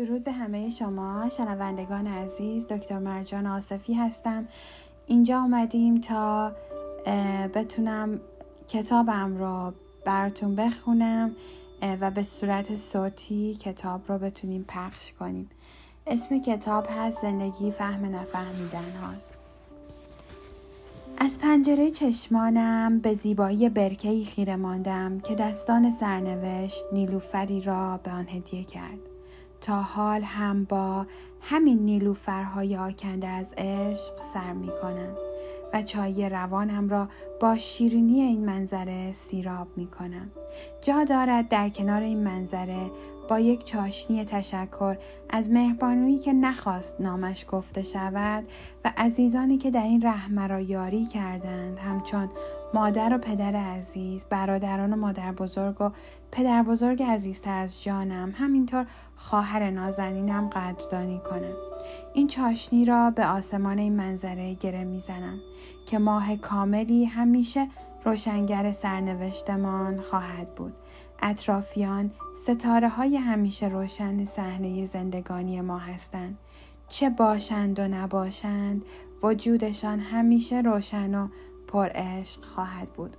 درود به همه شما شنوندگان عزیز دکتر مرجان آصفی هستم. اینجا اومدیم تا بتونم کتابم رو براتون بخونم و به صورت صوتی کتاب رو بتونیم پخش کنیم. اسم کتاب هست زندگی فهم نفهمیدن هاست. از پنجره چشمانم به زیبایی برکهی خیره ماندم که دستان سرنوشت نیلوفری را به آن هدیه کرد. تا حال هم با همین نیلوفرهای آکنده از عشق سر می کنم و چای روانم را با شیرینی این منظره سیراب می کنم. جا دارد در کنار این منظره با یک چاشنی تشکر از مهربانویی که نخواست نامش گفته شود و عزیزانی که در این ره را یاری کردند همچون مادر و پدر عزیز برادران و مادر بزرگ و پدر بزرگ عزیزتر از جانم همینطور خواهر نازنینم قدردانی کنم این چاشنی را به آسمان این منظره گره می‌زنم که ماه کاملی همیشه روشنگر سرنوشتمان خواهد بود. اطرافیان ستاره های همیشه روشن صحنه زندگانی ما هستند. چه باشند و نباشند وجودشان همیشه روشن و پر عشق خواهد بود.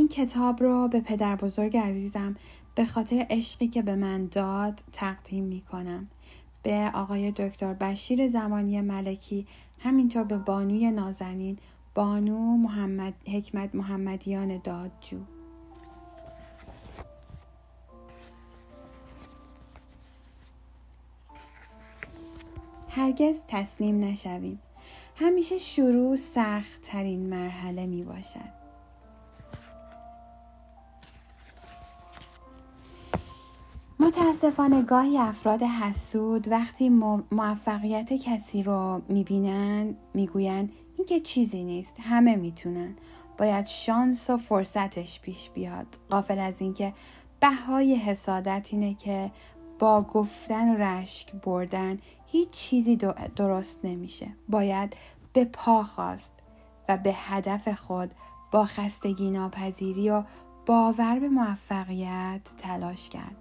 این کتاب را به پدر بزرگ عزیزم به خاطر عشقی که به من داد تقدیم می کنم. به آقای دکتر بشیر زمانی ملکی همینطور به بانوی نازنین بانو محمد حکمت محمدیان دادجو. هرگز تسلیم نشویم. همیشه شروع سخت ترین مرحله می باشد متاسفانه گاهی افراد حسود وقتی موفقیت کسی رو می‌بینن می‌گوین این که چیزی نیست همه می‌تونن. باید شانس و فرصتش پیش بیاد. قافل از اینکه بهای حسادت اینه که با گفتن و رشک بردن هیچ چیزی درست نمیشه. باید به پا خواست و به هدف خود با خستگی ناپذیری و باور به موفقیت تلاش کرد.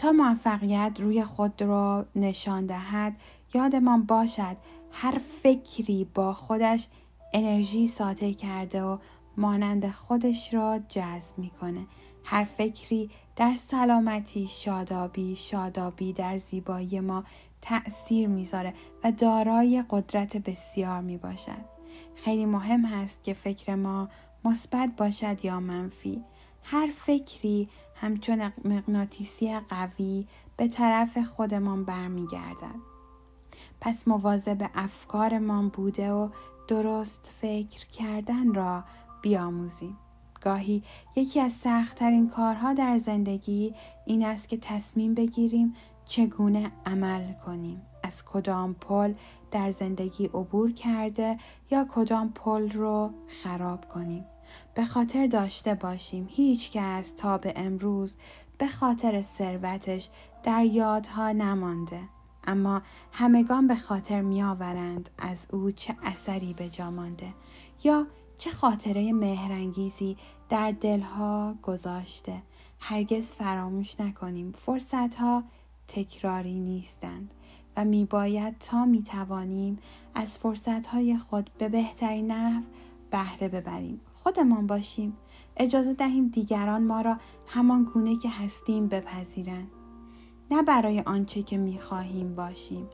تا موفقیت روی خود را نشان دهد یادمان باشد هر فکری با خودش انرژی ساطع کرده و مانند خودش را جذب می‌کنه هر فکری در سلامتی شادابی شادابی در زیبایی ما تأثیر می‌ذاره و دارای قدرت بسیار می باشد. خیلی مهم هست که فکر ما مثبت باشد یا منفی. هر فکری همچون مغناطیسی قوی به طرف خودمان برمیگردد. پس مواظب افکارمان بوده و درست فکر کردن را بیاموزیم. گاهی یکی از سختترین کارها در زندگی این است که تصمیم بگیریم چگونه عمل کنیم از کدام پل در زندگی عبور کرده یا کدام پل رو خراب کنیم به خاطر داشته باشیم. هیچ کس تا به امروز به خاطر ثروتش در یادها نمانده. اما همگان به خاطر میآورند از او چه اثری به جا مانده یا چه خاطره مهرنگیزی در دلها گذاشته. هرگز فراموش نکنیم فرصتها تکراری نیستند و میباید تا می‌توانیم از فرصتهای خود به بهترین نحو بهره ببریم. خودمان باشیم. اجازه دهیم دیگران ما را همان گونه که هستیم بپذیرند. نه برای آنچه که می‌خواهیم باشیم.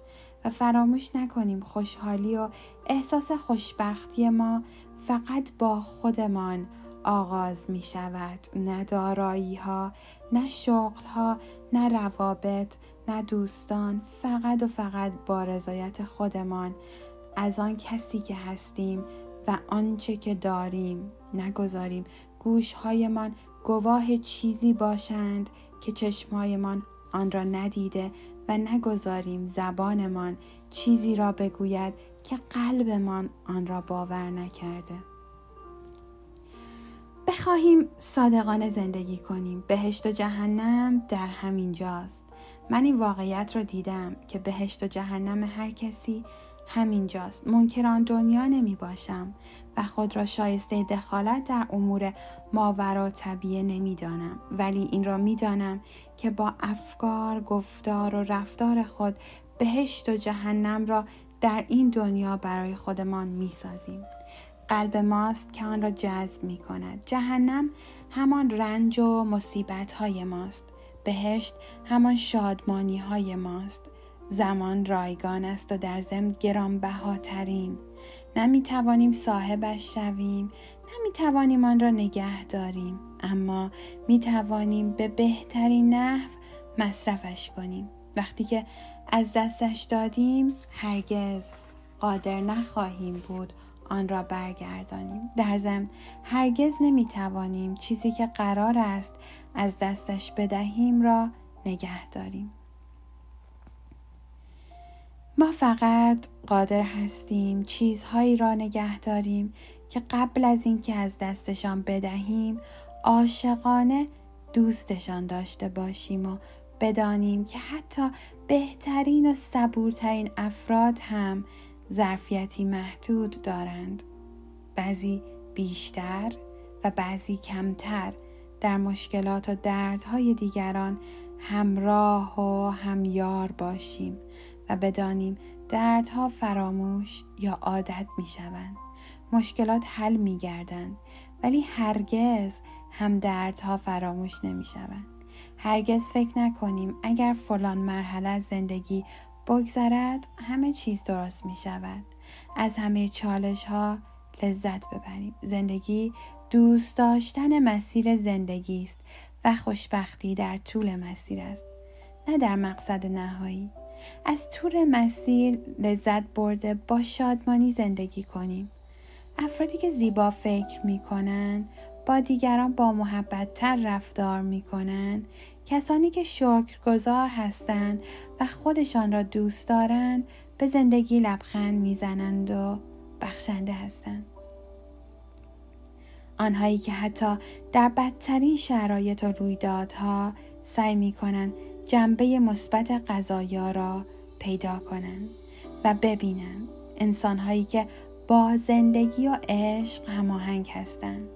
و فراموش نکنیم خوشحالی و احساس خوشبختی ما فقط با خودمان آغاز می شود نه دارایی ها نه شغل ها نه روابط نه دوستان فقط و فقط با رضایت خودمان. از آن کسی که هستیم و آنچه که داریم نگذاریم. گوشهایمان گواه چیزی باشند که چشمهایمان آن را ندیده و نگذاریم زبانمان چیزی را بگوید که قلبمان آن را باور نکرده. بخواهیم صادقانه زندگی کنیم. بهشت و جهنم در همین جاست من این واقعیت رو دیدم که بهشت و جهنم هر کسی همین جاست منکران دنیا نمی باشم و خود را شایسته دخالت در امور ماورا طبیعه نمی‌دانم. ولی این را می‌دانم که با افکار گفتار و رفتار خود بهشت و جهنم را در این دنیا برای خودمان می‌سازیم. قلب ماست که آن را جذب می کند جهنم همان رنج و مصیبت های ماست. بهشت همان شادمانی های ماست. زمان رایگان است و در ضمن گرانبهاترین. نمی توانیم صاحبش شویم نمی توانیم آن را نگه داریم. اما می توانیم به بهترین نحو مصرفش کنیم. وقتی که از دستش دادیم هرگز قادر نخواهیم بود آن را برگردانیم. در ضمن هرگز نمی توانیم چیزی که قرار است از دستش بدهیم را نگه داریم. ما فقط قادر هستیم چیزهایی را نگه داریم که قبل از اینکه از دستشان بدهیم عاشقانه دوستشان داشته باشیم و بدانیم که حتی بهترین و صبورترین افراد هم ظرفیتی محدود دارند. بعضی بیشتر و بعضی کمتر در مشکلات و دردهای دیگران همراه و همیار باشیم. و بدانیم دردها فراموش یا عادت می شوند. مشکلات حل می گردند ولی هرگز هم دردها فراموش نمی شوند. هرگز فکر نکنیم اگر فلان مرحله از زندگی بگذرد همه چیز درست می شود. از همه چالش ها لذت ببریم. زندگی دوست داشتن مسیر زندگی است و خوشبختی در طول مسیر است. نه در مقصد نهایی. از طول مسیر لذت برده با شادمانی زندگی کنیم. افرادی که زیبا فکر می کنند با دیگران با محبت تر رفتار می کنند کسانی که شکرگزار هستند و خودشان را دوست دارند به زندگی لبخند می‌زنند و بخشنده هستند آنهایی که حتی در بدترین شرایط و رویدادها سعی می کنند جنبه مثبت قضایا را پیدا کنند و ببینند انسانهایی که با زندگی و عشق هماهنگ هستند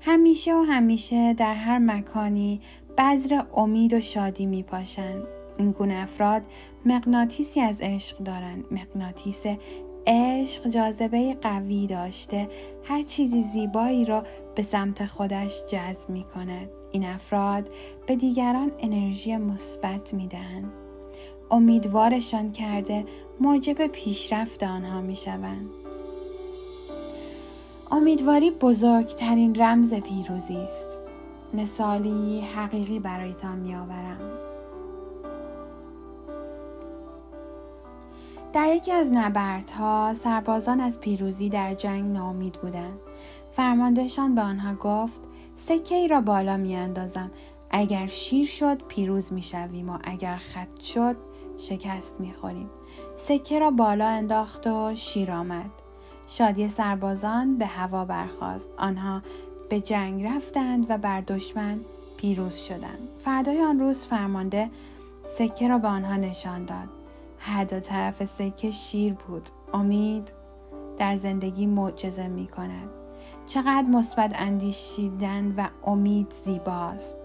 همیشه و همیشه در هر مکانی بذر امید و شادی می پاشند. این گونه افراد مغناطیسی از عشق دارند. مغناطیس عشق جاذبه قوی داشته هر چیزی زیبایی را به سمت خودش جذب می کند. این افراد به دیگران انرژی مثبت می دهند. امیدوارشان کرده موجب پیشرفت آنها می شوند. امیدواری بزرگترین رمز پیروزی است. مثالی حقیقی برایتان می آورم. در یکی از نبردها سربازان از پیروزی در جنگ نامید بودند. فرماندهشان به آنها گفت سکه ای را بالا می اندازم. اگر شیر شد پیروز می شویم و اگر خط شد شکست می خوریم. سکه را بالا انداخت و شیر آمد. شادی سربازان به هوا برخاست. آنها به جنگ رفتند و بر دشمن پیروز شدند فردای آن روز فرمانده سکه را به آنها نشان داد هر دو طرف سکه شیر بود امید در زندگی معجزه می کند چقدر مثبت اندیشیدن و امید زیباست.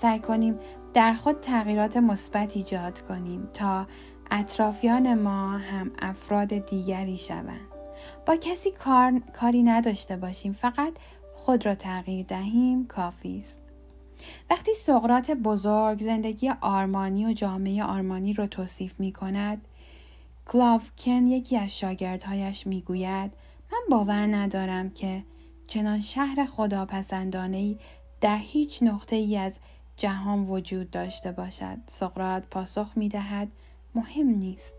سعی کنیم در خود تغییرات مثبت ایجاد کنیم تا اطرافیان ما هم افراد دیگری شوند. با کسی کار، کاری نداشته باشیم فقط خود را تغییر دهیم کافی است. وقتی سقرات بزرگ زندگی آرمانی و جامعه آرمانی را توصیف می کند کلاوکن یکی از شاگردهایش می گوید من باور ندارم که چنان شهر خداپسندانه در هیچ نقطه ای از جهان وجود داشته باشد. سقرات پاسخ می دهد مهم نیست.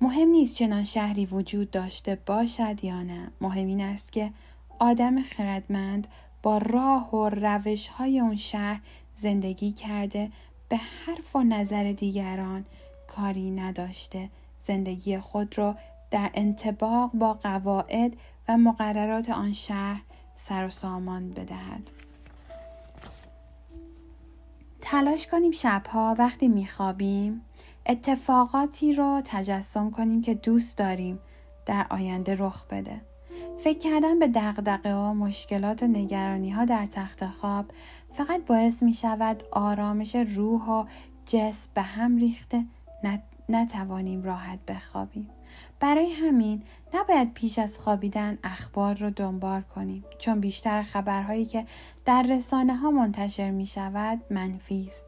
مهم نیست چنان شهری وجود داشته باشد یا نه. مهم این است که آدم خردمند با راه و روش های اون شهر زندگی کرده به حرف و نظر دیگران کاری نداشته. زندگی خود را در انتباق با قواعد و مقررات آن شهر سر و سامان بدهد. تلاش کنیم شبها وقتی میخوابیم اتفاقاتی را تجسم کنیم که دوست داریم در آینده رخ بده. فکر کردن به دقدقه ها مشکلات و نگرانی ها در تخت خواب فقط باعث می شود آرامش روح و جسم به هم ریخته نتوانیم راحت بخوابیم. برای همین نباید پیش از خوابیدن اخبار رو دنبال کنیم چون بیشتر خبرهایی که در رسانه ها منتشر می شود منفی است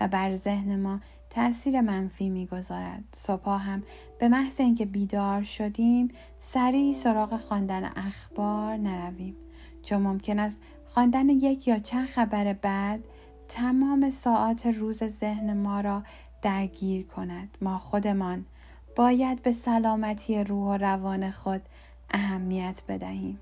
و بر ذهن ما تاثیر منفی می‌گذارد. صبح هم به محض اینکه بیدار شدیم سریع سراغ خواندن اخبار نرویم. چون ممکن است خواندن یک یا چند خبر بعد تمام ساعات روز ذهن ما را درگیر کند. ما خودمان باید به سلامتی روح و روان خود اهمیت بدهیم.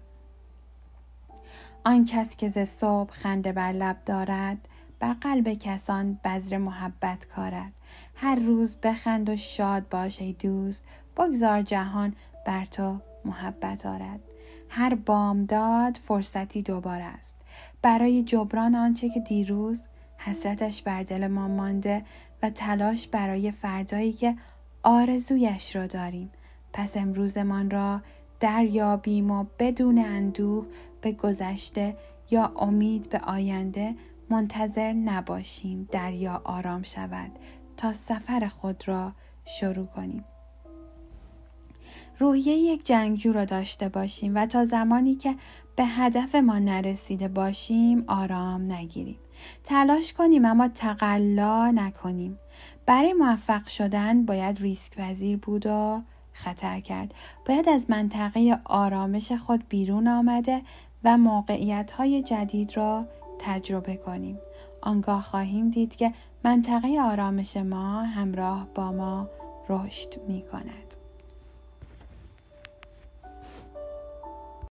آن کس که ز صبح خنده بر لب دارد بر قلب کسان بذر محبت کارد. هر روز بخند و شاد باش ای دوست بگذار جهان بر تو محبت آرد. هر بامداد فرصتی دوباره است. برای جبران آنچه که دیروز حسرتش بر دل ما مانده و تلاش برای فردایی که آرزویش را داریم. پس امروزمان را دریابیم و بدون اندوه به گذشته یا امید به آینده منتظر نباشیم. دریا آرام شود تا سفر خود را شروع کنیم. روحیه یک جنگجو را داشته باشیم و تا زمانی که به هدف ما نرسیده باشیم آرام نگیریم. تلاش کنیم اما تقلا نکنیم. برای موفق شدن باید ریسک پذیر بود و خطر کرد. باید از منطقه آرامش خود بیرون آمده و موقعیت های جدید را تجربه کنیم. آنگاه خواهیم دید که منطقه آرامش ما همراه با ما رشد می کند.